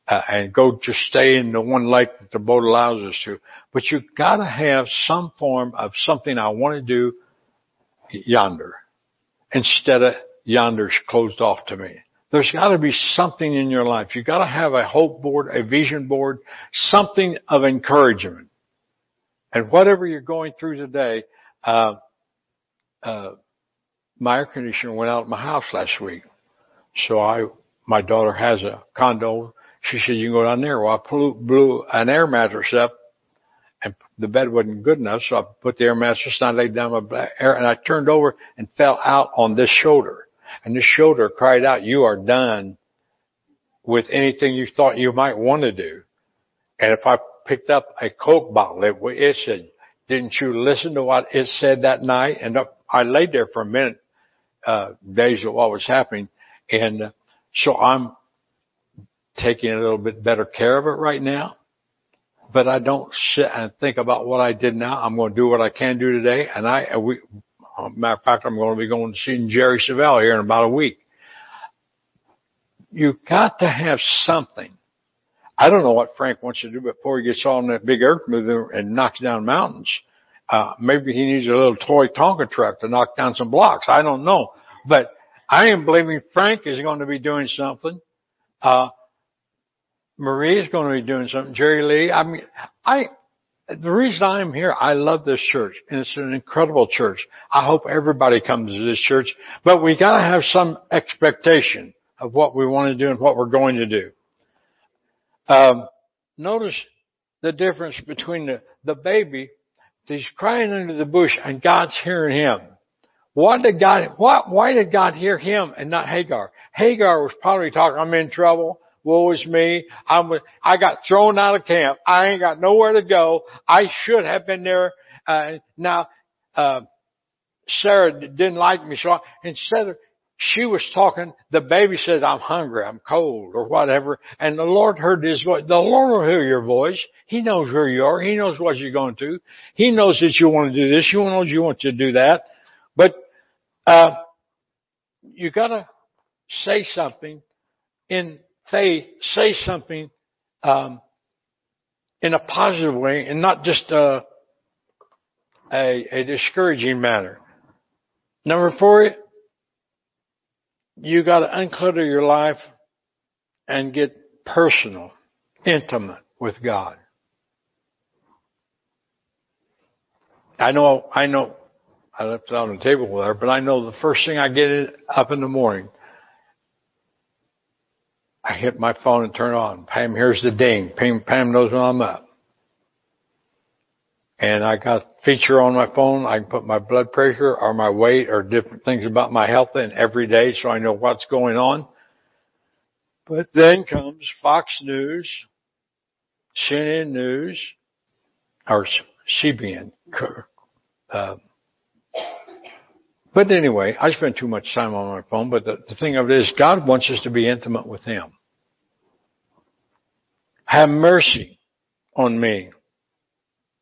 uh, and go just stay in the one lake that the boat allows us to. But you've gotta have some form of something I want to do yonder instead of yonder's closed off to me. There's got to be something in your life. You've got to have a hope board, a vision board, something of encouragement. And whatever you're going through today, uh, uh, my air conditioner went out at my house last week. So I, my daughter has a condo. She said, you can go down there. Well, I blew, blew an air mattress up the bed wasn't good enough. So I put the air mattress and I laid down my air and I turned over and fell out on this shoulder. And this shoulder cried out, you are done with anything you thought you might want to do. And if I picked up a Coke bottle, it, it said, didn't you listen to what it said that night? And I laid there for a minute, uh, days of what was happening. And uh, so I'm taking a little bit better care of it right now but I don't sit and think about what I did now. I'm going to do what I can do today. And I, we, matter of fact, I'm going to be going to see Jerry Savelle here in about a week. You've got to have something. I don't know what Frank wants to do before he gets on that big earth mover and knocks down mountains. Uh, maybe he needs a little toy Tonka truck to knock down some blocks. I don't know. But I am believing Frank is going to be doing something. Uh, Marie is going to be doing something. Jerry Lee. I mean, I, the reason I'm here, I love this church and it's an incredible church. I hope everybody comes to this church, but we gotta have some expectation of what we want to do and what we're going to do. Um, notice the difference between the, the baby, he's crying under the bush and God's hearing him. What did God, what, why did God hear him and not Hagar? Hagar was probably talking, I'm in trouble woe is me. I'm, I got thrown out of camp. I ain't got nowhere to go. I should have been there. Uh, now, uh, Sarah didn't like me, so I, instead of, she was talking, the baby said, I'm hungry, I'm cold, or whatever, and the Lord heard his voice. The Lord will hear your voice. He knows where you are. He knows what you're going to. He knows that you want to do this. You knows you want to do that. But, uh, you gotta say something in say say something um, in a positive way and not just a, a, a discouraging manner. Number four, you got to unclutter your life and get personal, intimate with God. I know, I know, I left it on the table there, but I know the first thing I get up in the morning I hit my phone and turn on. Pam, here's the ding. Pam, Pam knows when I'm up. And I got a feature on my phone. I can put my blood pressure or my weight or different things about my health in every day so I know what's going on. But then comes Fox News, CNN News, or CBN. Uh, but anyway, I spend too much time on my phone, but the, the thing of it is God wants us to be intimate with Him. Have mercy on me.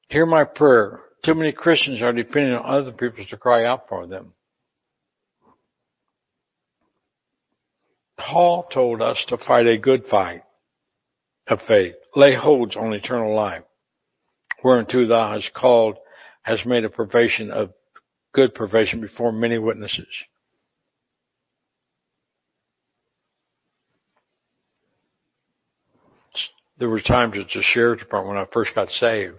Hear my prayer. Too many Christians are depending on other people to cry out for them. Paul told us to fight a good fight of faith, lay holds on eternal life, whereunto thou hast called, has made a provision of good provision before many witnesses. There were times at the sheriff's department when I first got saved.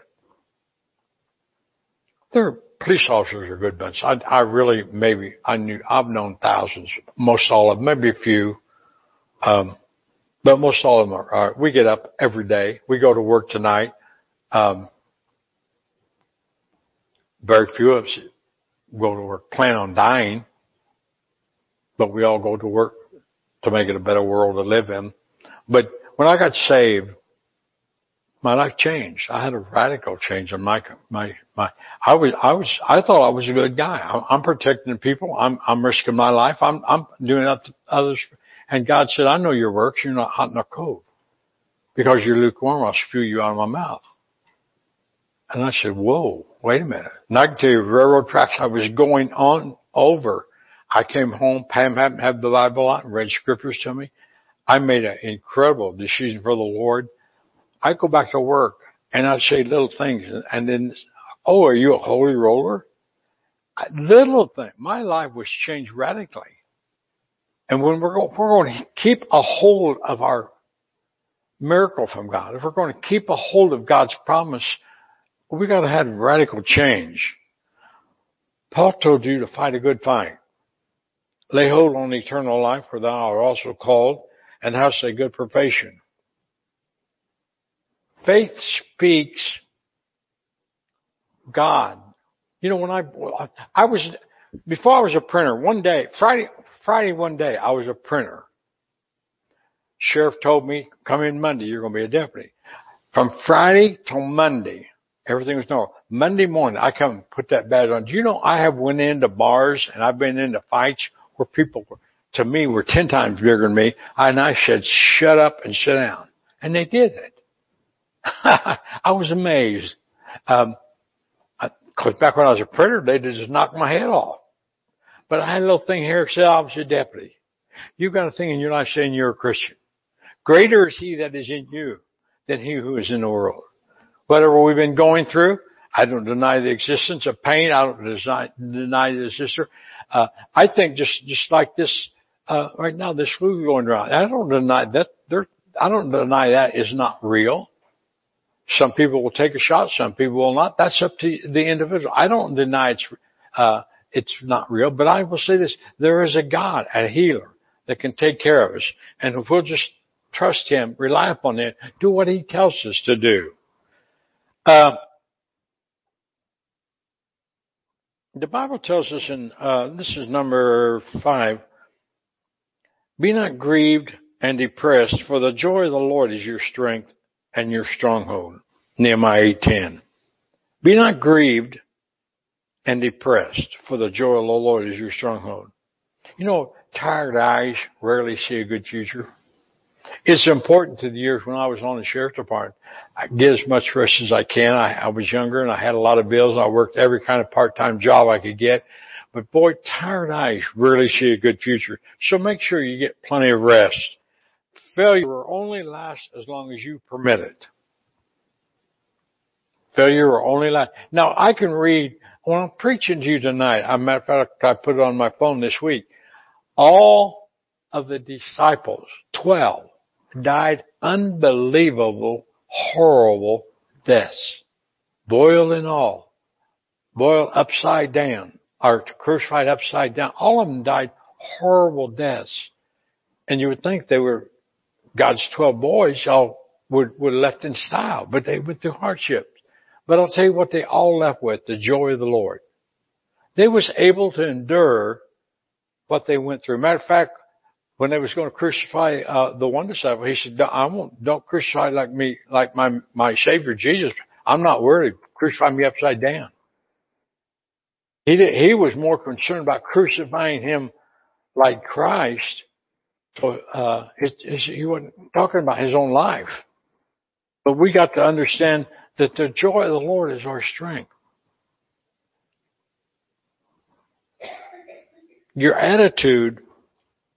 There, police officers are good bunch. I, I really maybe I knew I've known thousands, most all of them, maybe a few, um, but most all of them are. we get up every day. We go to work tonight. Um, very few of us go to work plan on dying, but we all go to work to make it a better world to live in. But when I got saved, my life changed. I had a radical change in my, my, my, I was, I was, I thought I was a good guy. I'm, I'm protecting people. I'm, I'm risking my life. I'm, I'm doing that to others. And God said, I know your works. You're not hot nor cold. Because you're lukewarm, I'll spew you out of my mouth. And I said, whoa, wait a minute. And I railroad tracks I was going on over. I came home, Pam hadn't had the Bible out and read scriptures to me. I made an incredible decision for the Lord. I go back to work and I'd say little things and then, oh, are you a holy roller? Little thing. My life was changed radically. And when we're going, we're going to keep a hold of our miracle from God, if we're going to keep a hold of God's promise, we got to have radical change. Paul told you to fight a good fight. Lay hold on eternal life for thou art also called and hast a good profession. Faith speaks God. You know, when I, I was, before I was a printer, one day, Friday, Friday one day, I was a printer. Sheriff told me, come in Monday, you're going to be a deputy. From Friday till Monday, everything was normal. Monday morning, I come and put that badge on. Do you know I have went into bars and I've been into fights where people were, to me were ten times bigger than me, and I said, shut up and sit down. And they did it. I was amazed. Um, cause back when I was a printer, they just knocked my head off. But I had a little thing here said I was a deputy. You've got a thing in your life saying you're a Christian. Greater is he that is in you than he who is in the world. Whatever we've been going through, I don't deny the existence of pain. I don't deny, deny the sister. Uh, I think just, just like this, uh, right now, this flu going around, I don't deny that, there, I don't deny that is not real. Some people will take a shot, some people will not. That's up to the individual. I don't deny it's, uh, it's not real, but I will say this, there is a God, a healer that can take care of us. And if we'll just trust Him, rely upon Him, do what He tells us to do. Uh, the Bible tells us in, uh, this is number five, be not grieved and depressed, for the joy of the Lord is your strength and your stronghold. Nehemiah 8:10. Be not grieved and depressed, for the joy of the Lord is your stronghold. You know, tired eyes rarely see a good future. It's important to the years when I was on the sheriff's department. I get as much rest as I can. I, I was younger and I had a lot of bills. I worked every kind of part-time job I could get. But boy, tired eyes rarely see a good future. So make sure you get plenty of rest. Failure only last as long as you permit it. Failure will only last. Now I can read, when I'm preaching to you tonight, a matter of fact, I put it on my phone this week. All of the disciples, 12, died unbelievable, horrible deaths. Boiled and all. Boiled upside down. Or crucified upside down. All of them died horrible deaths. And you would think they were God's 12 boys all would, would left in style, but they went through hardships. But I'll tell you what they all left with, the joy of the Lord. They was able to endure what they went through. Matter of fact, when they was going to crucify uh, the one disciple, he said, "I won't. Don't crucify like me, like my my Savior Jesus. I'm not worried. Crucify me upside down." He did, he was more concerned about crucifying him like Christ. So uh, his, his, he wasn't talking about his own life. But we got to understand that the joy of the Lord is our strength. Your attitude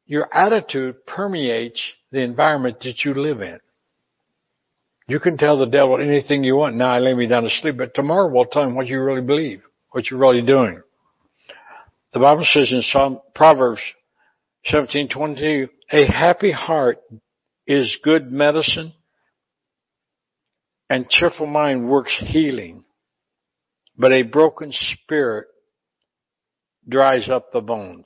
your attitude permeates the environment that you live in. You can tell the devil anything you want. Now I lay me down to sleep, but tomorrow we'll tell him what you really believe, what you're really doing. The Bible says in Psalm, Proverbs 17:22, a happy heart is good medicine and cheerful mind works healing, but a broken spirit dries up the bones.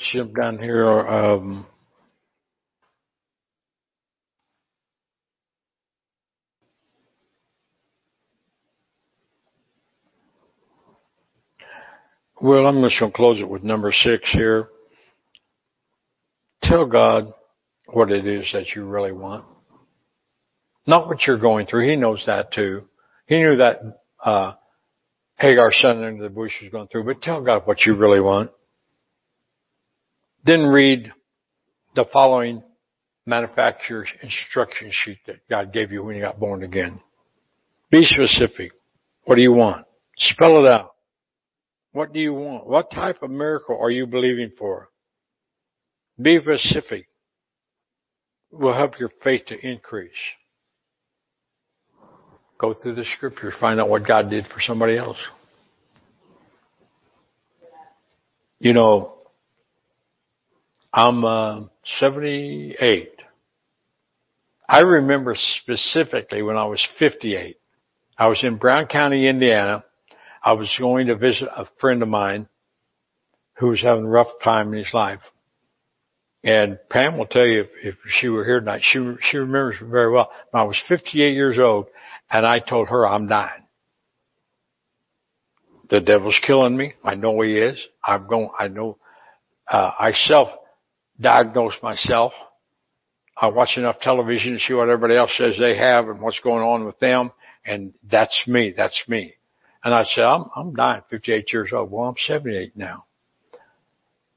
Ship down here. Um, well, I'm just going to close it with number six here. tell God what it is that you really want. Not what you're going through. He knows that too. He knew that, uh, Hagar son into the bush was going through, but tell God what you really want. Then read the following manufacturer's instruction sheet that God gave you when you got born again. Be specific. What do you want? Spell it out. What do you want? What type of miracle are you believing for? Be specific. Will help your faith to increase. Go through the scriptures, find out what God did for somebody else. You know, I'm uh, 78. I remember specifically when I was 58. I was in Brown County, Indiana. I was going to visit a friend of mine who was having a rough time in his life. And Pam will tell you if, if she were here tonight, she, she remembers very well. I was 58 years old and I told her I'm dying. The devil's killing me. I know he is. I'm going, I know, uh, I self diagnose myself. I watch enough television to see what everybody else says they have and what's going on with them. And that's me. That's me. And I said, I'm, I'm dying 58 years old. Well, I'm 78 now.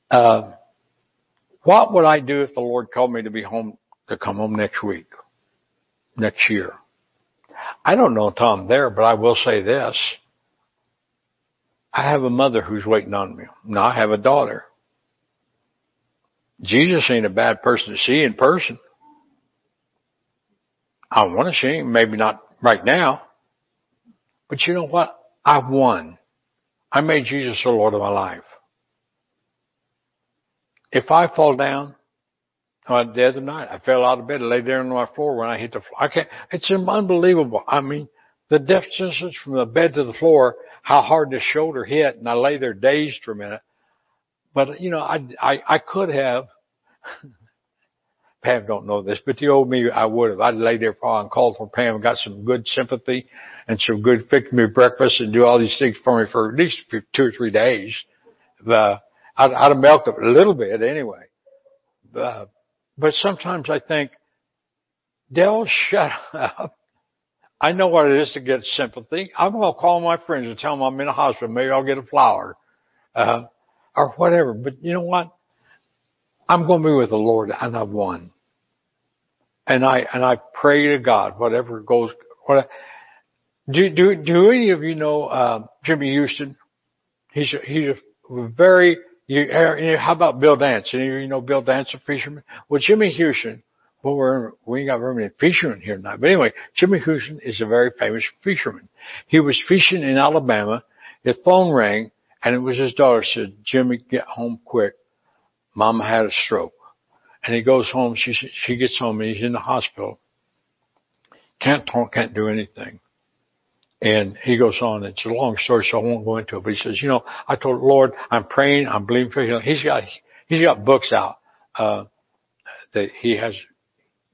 Uh, what would I do if the Lord called me to be home, to come home next week, next year? I don't know I'm there, but I will say this. I have a mother who's waiting on me. Now I have a daughter. Jesus ain't a bad person to see in person. I want to see him, maybe not right now. But you know what? I've won. I made Jesus the Lord of my life. If I fall down, uh, the other night I fell out of bed, laid there on my floor when I hit the floor. I can't, it's unbelievable. I mean, the distance from the bed to the floor, how hard the shoulder hit, and I lay there dazed for a minute. But you know, I I, I could have. Pam don't know this, but the old me, I would have. I'd lay there for and called for Pam and got some good sympathy and some good fix me breakfast and do all these things for me for at least two or three days. Uh, I'd, I'd have milked it a little bit anyway. Uh, but sometimes I think, Dell, shut up. I know what it is to get sympathy. I'm going to call my friends and tell them I'm in a hospital. Maybe I'll get a flower, uh, or whatever. But you know what? I'm going to be with the Lord and I've won. And I, and I pray to God, whatever goes, what, do, do, do any of you know, uh, Jimmy Houston? He's a, he's a very, you, how about Bill Dance? Any of you know Bill Dance, a fisherman? Well, Jimmy Houston well, we're, we ain't got very many fishermen here tonight. But anyway, Jimmy Houston is a very famous fisherman. He was fishing in Alabama. His phone rang and it was his daughter said, Jimmy, get home quick. Mama had a stroke. And he goes home. She, she gets home and he's in the hospital. Can't talk, can't do anything. And he goes on, it's a long story, so I won't go into it, but he says, you know, I told Lord, I'm praying, I'm believing for healing. He's got, he's got books out, uh, that he has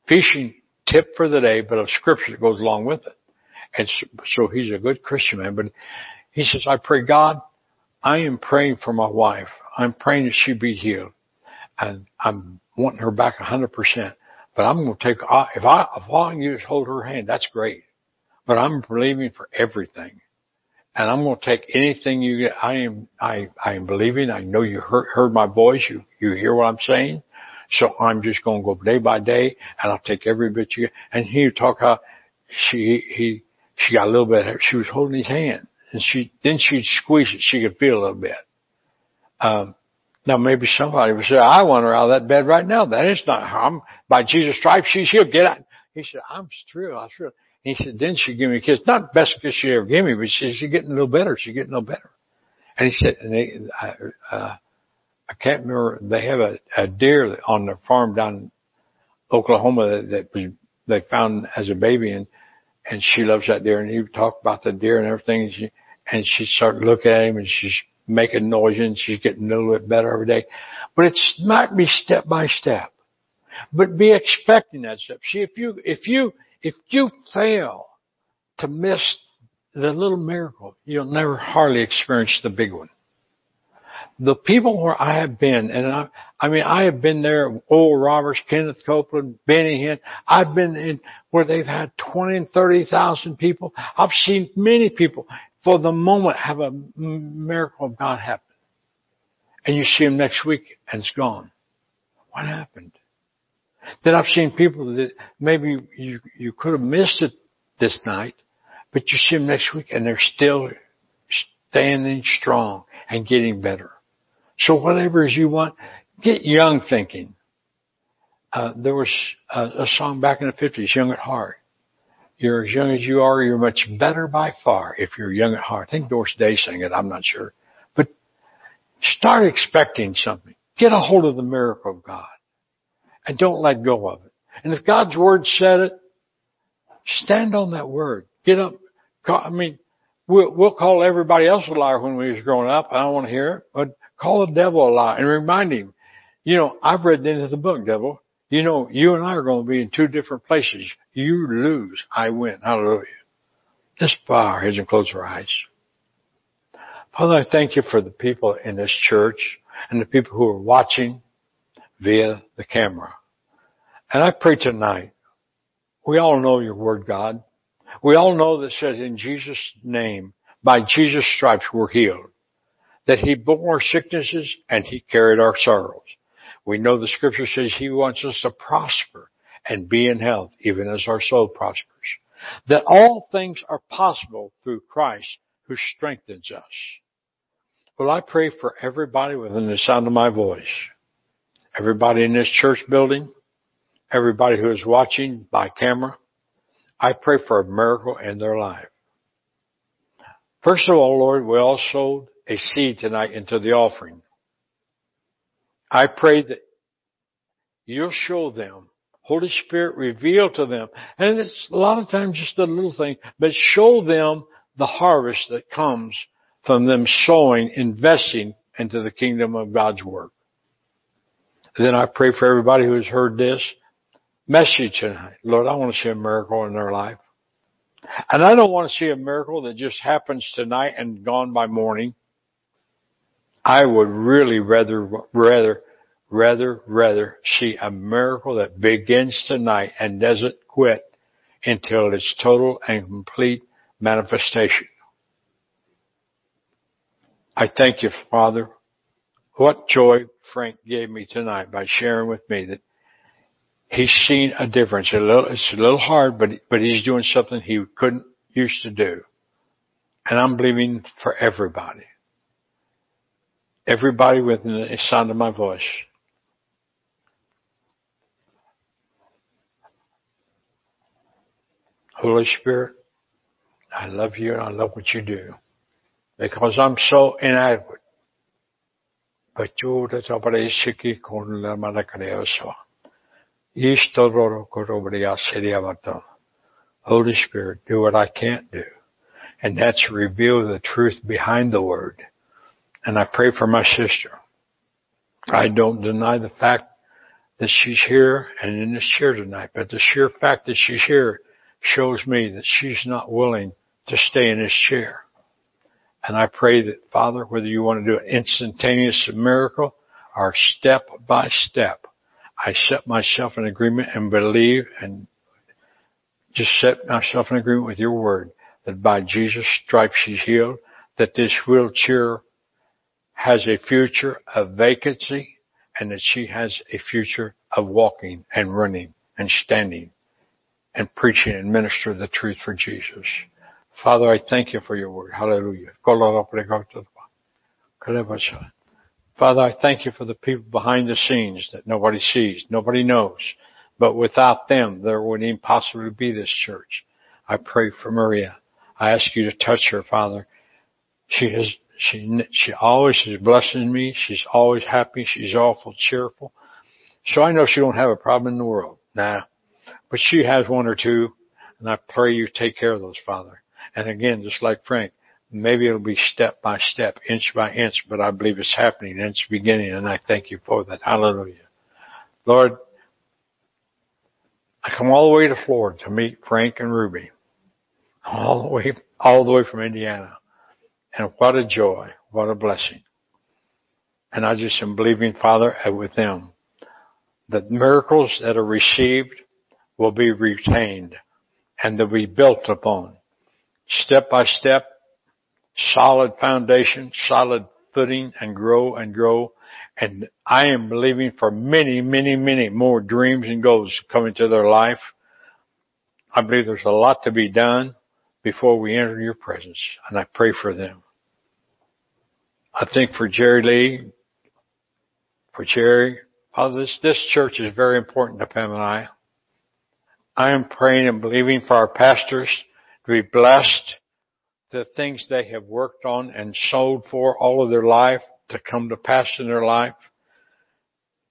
fishing tip for the day, but a scripture that goes along with it. And so he's a good Christian man, but he says, I pray God, I am praying for my wife. I'm praying that she be healed and I'm wanting her back a hundred percent, but I'm going to take, if I, if all I can do hold her hand, that's great, but I'm believing for everything. And I'm going to take anything you get. I am, I, I am believing. I know you heard, heard my voice. You, you hear what I'm saying. So I'm just going to go day by day and I'll take every bit you, get. and he talk how she, he, she got a little bit, she was holding his hand and she, then she'd squeeze it. She could feel a little bit. Um, now maybe somebody would say, I want her out of that bed right now. That is not, I'm, by Jesus stripes, she's healed. Get out. He said, I'm thrilled. I'm thrilled. He said, then she gave me a kiss. Not the best kiss she ever gave me, but she, she's getting a little better. She's getting a little better. And he said, and they, uh, I can't remember. They have a, a deer on their farm down in Oklahoma that, that was they found as a baby, and and she loves that deer. And he talked about the deer and everything. And she and she started looking at him, and she's making noise, and she's getting a little bit better every day. But it might be step by step. But be expecting that step. See, if you if you if you fail to miss the little miracle, you'll never hardly experience the big one. the people where I have been, and I, I mean, I have been there, Oral Roberts, Kenneth Copeland, Benny Hinn. I've been in where they've had 20 and 30,000 people. I've seen many people for the moment have a miracle of God happen. And you see him next week and it's gone. What happened? Then I've seen people that maybe you, you could have missed it this night, but you see them next week and they're still standing strong and getting better. So whatever you want, get young thinking. Uh, there was a, a, song back in the 50s, Young at Heart. You're as young as you are, you're much better by far if you're young at heart. I think Doris Day sang it, I'm not sure. But start expecting something. Get a hold of the miracle of God. And don't let go of it. And if God's word said it, stand on that word. Get up. I mean, we'll, we'll call everybody else a liar when we was growing up. I don't want to hear it, but call the devil a liar and remind him, you know, I've read the end of the book, devil. You know, you and I are going to be in two different places. You lose, I win. Hallelujah. Let's bow our heads and close our eyes. Father, I thank you for the people in this church and the people who are watching via the camera. And I pray tonight, we all know your word, God. We all know that says in Jesus' name, by Jesus' stripes we're healed. That he bore our sicknesses and he carried our sorrows. We know the scripture says he wants us to prosper and be in health, even as our soul prospers. That all things are possible through Christ who strengthens us. Well, I pray for everybody within the sound of my voice. Everybody in this church building, everybody who is watching by camera, I pray for a miracle in their life. First of all, Lord, we all sowed a seed tonight into the offering. I pray that you'll show them. Holy Spirit reveal to them. And it's a lot of times just a little thing, but show them the harvest that comes from them sowing, investing into the kingdom of God's work. And then I pray for everybody who has heard this message tonight. Lord, I want to see a miracle in their life. And I don't want to see a miracle that just happens tonight and gone by morning. I would really rather, rather, rather, rather see a miracle that begins tonight and doesn't quit until its total and complete manifestation. I thank you, Father. What joy Frank gave me tonight by sharing with me that he's seen a difference. A little, it's a little hard, but, but he's doing something he couldn't used to do. And I'm believing for everybody. Everybody within the sound of my voice. Holy Spirit, I love you and I love what you do. Because I'm so inadequate. But you operate con la malacareoso. Holy Spirit, do what I can't do. And that's reveal the truth behind the word. And I pray for my sister. I don't deny the fact that she's here and in this chair tonight, but the sheer fact that she's here shows me that she's not willing to stay in this chair. And I pray that Father, whether you want to do an instantaneous miracle or step by step, I set myself in agreement and believe and just set myself in agreement with your word that by Jesus' stripes she's healed, that this wheelchair has a future of vacancy and that she has a future of walking and running and standing and preaching and minister the truth for Jesus. Father, I thank you for your word. Hallelujah. Father, I thank you for the people behind the scenes that nobody sees, nobody knows. But without them, there wouldn't possibly be this church. I pray for Maria. I ask you to touch her, Father. She has she, she always is blessing me. She's always happy. She's awful cheerful. So I know she don't have a problem in the world. Nah. But she has one or two. And I pray you take care of those, Father. And again, just like Frank, maybe it'll be step by step, inch by inch, but I believe it's happening and it's beginning. And I thank you for that. Hallelujah. Lord, I come all the way to Florida to meet Frank and Ruby. All the way, all the way from Indiana. And what a joy. What a blessing. And I just am believing, Father, with them that miracles that are received will be retained and they'll be built upon step by step, solid foundation, solid footing and grow and grow. And I am believing for many, many, many more dreams and goals coming to their life. I believe there's a lot to be done before we enter your presence and I pray for them. I think for Jerry Lee, for Jerry, Father, this, this church is very important to Pam and I. I am praying and believing for our pastors to be blessed, the things they have worked on and sold for all of their life to come to pass in their life.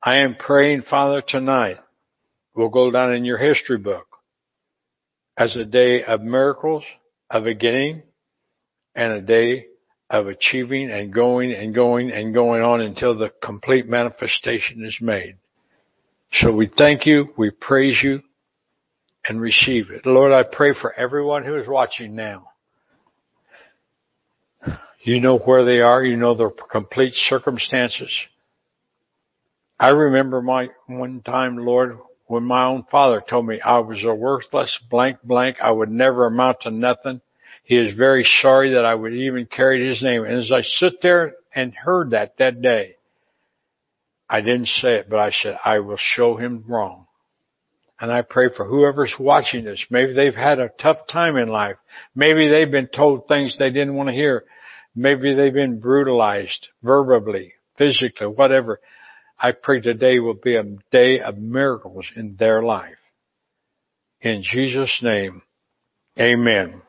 I am praying, Father, tonight will go down in your history book as a day of miracles, of beginning, and a day of achieving and going and going and going on until the complete manifestation is made. So we thank you, we praise you, and receive it. Lord, I pray for everyone who is watching now. You know where they are. You know their complete circumstances. I remember my one time, Lord, when my own father told me I was a worthless blank blank. I would never amount to nothing. He is very sorry that I would even carry his name. And as I sit there and heard that that day, I didn't say it, but I said, I will show him wrong. And I pray for whoever's watching this. Maybe they've had a tough time in life. Maybe they've been told things they didn't want to hear. Maybe they've been brutalized verbally, physically, whatever. I pray today will be a day of miracles in their life. In Jesus' name, amen.